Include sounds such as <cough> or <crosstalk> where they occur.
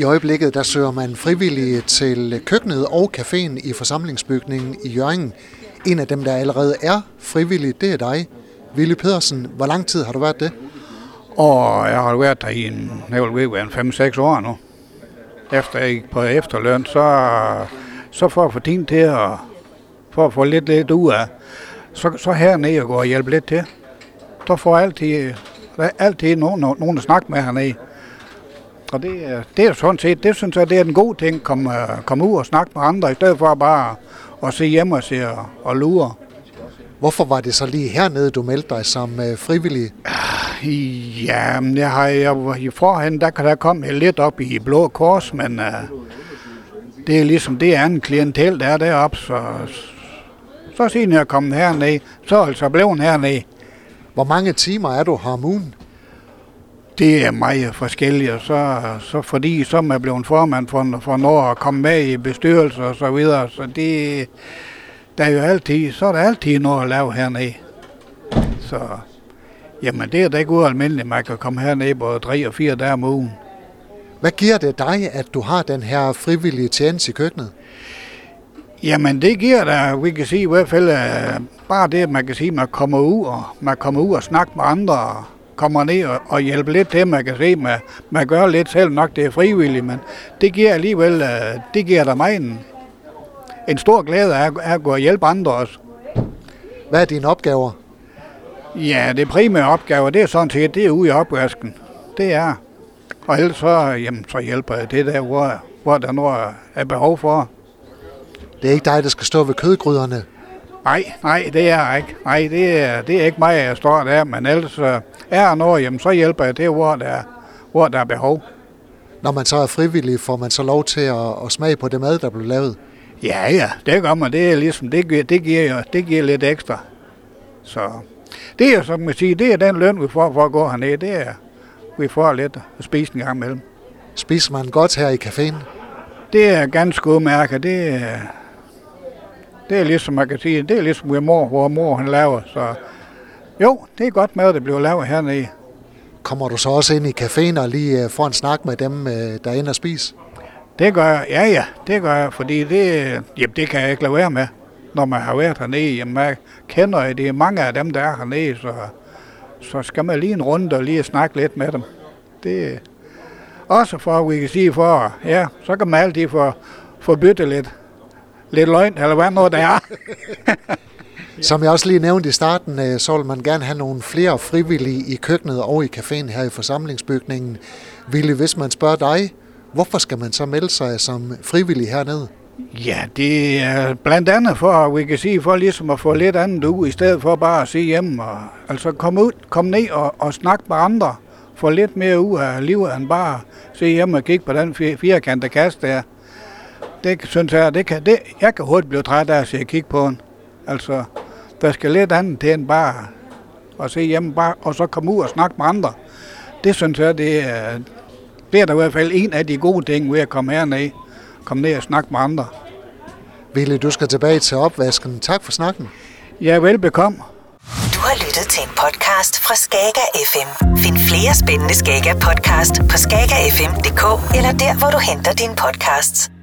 I øjeblikket der søger man frivillige til køkkenet og caféen i forsamlingsbygningen i Jørgen. En af dem, der allerede er frivillig, det er dig, Ville Pedersen. Hvor lang tid har du været det? Og jeg har været der i en, jeg vil være en 5-6 år nu. Efter jeg gik på efterløn, så, så for at få tid til at, for at få lidt, lidt ud af, så, så hernede og går og hjælpe lidt til. Der får altid, altid nogen, nogen at snakke med hernede. Og det, det er sådan set, det synes jeg, det er en god ting, at komme, komme ud og snakke med andre, i stedet for bare at se hjemme og se og, og lure. Hvorfor var det så lige hernede, du meldte dig som øh, frivillig? Ja, jeg har, jeg, i forhen, der kan der komme lidt op i Blå Kors, men uh, det er ligesom det andet klientel, der er deroppe, så, så siden jeg er kommet hernede, så er altså blevet hernede. Hvor mange timer er du her om ugen? Det er meget forskelligt, og så, så fordi så er blevet formand for, for noget at komme med i bestyrelser og så videre, så det, der er jo altid, så er der altid noget at lave hernede. Så jamen det er da ikke ualmindeligt, man kan komme hernede på tre og fire dage om ugen. Hvad giver det dig, at du har den her frivillige tjeneste i køkkenet? Jamen det giver da, vi kan sige i hvert fald, uh, bare det, at man kan sige, at man kommer ud og, man kommer ud og snakker med andre, og kommer ned og, og hjælper lidt til, man kan se, man, man gør lidt selv nok, det er frivilligt, men det giver alligevel, uh, det giver der mig en, en stor glæde af, af at gå og hjælpe andre også. Hvad er dine opgaver? Ja, det primære opgave, det er sådan set, det er ude i opvasken. Det er. Og ellers så, jamen, så hjælper jeg det der, hvor, hvor der nu er behov for. Det er ikke dig, der skal stå ved kødgryderne? Nej, nej, det er jeg ikke. Nej, det er, det er ikke mig, jeg står der, men ellers er der noget, jamen, så hjælper jeg det, hvor der, hvor der er behov. Når man så er frivillig, får man så lov til at, at smage på det mad, der bliver lavet? Ja, ja, det gør man. Det er ligesom, det, det, giver, det giver lidt ekstra. Så det er, som man siger, det er den løn, vi får for at gå hernede. Det er, vi får lidt at spise en gang imellem. Spiser man godt her i caféen? Det er ganske udmærket. Det det er ligesom, man kan sige, det er ligesom hvor mor, hvor mor han laver. Så jo, det er godt mad, der bliver lavet hernede. Kommer du så også ind i caféen og lige får en snak med dem, der er inde og spise? Det gør jeg, ja ja, det gør jeg, fordi det, jamen, det kan jeg ikke lade være med når man har været hernede. Jamen, man kender det er mange af dem, der er hernede, så, så skal man lige en runde og lige snakke lidt med dem. Det også for, vi kan sige for, ja, så kan man altid få, få bytte lidt, lidt løgn, eller hvad noget der er. <laughs> Som jeg også lige nævnte i starten, øh, så vil man gerne have nogle flere frivillige i køkkenet og i caféen her i forsamlingsbygningen. Ville, hvis man spørger dig, hvorfor skal man så melde sig som frivillig hernede? Ja, det er blandt andet for, vi kan sige, for ligesom at få lidt andet ud, i stedet for bare at se hjemme. Og, altså komme ud, komme ned og, og snakke med andre. Få lidt mere ud af livet, end bare se hjemme og kigge på den firkantede kasse der. Det synes jeg, det kan, det, jeg kan hurtigt blive træt af at se at kigge på den. Altså, der skal lidt andet til end bare at se hjemme, bare, og så komme ud og snakke med andre. Det synes jeg, det er, det er da i hvert fald en af de gode ting ved at komme herned komme ned og snakke med andre. Ville, du skal tilbage til opvasken. Tak for snakken. Ja, velbekomme. Du har lyttet til en podcast fra Skager FM. Find flere spændende Skager podcast på skagerfm.dk eller der, hvor du henter dine podcasts.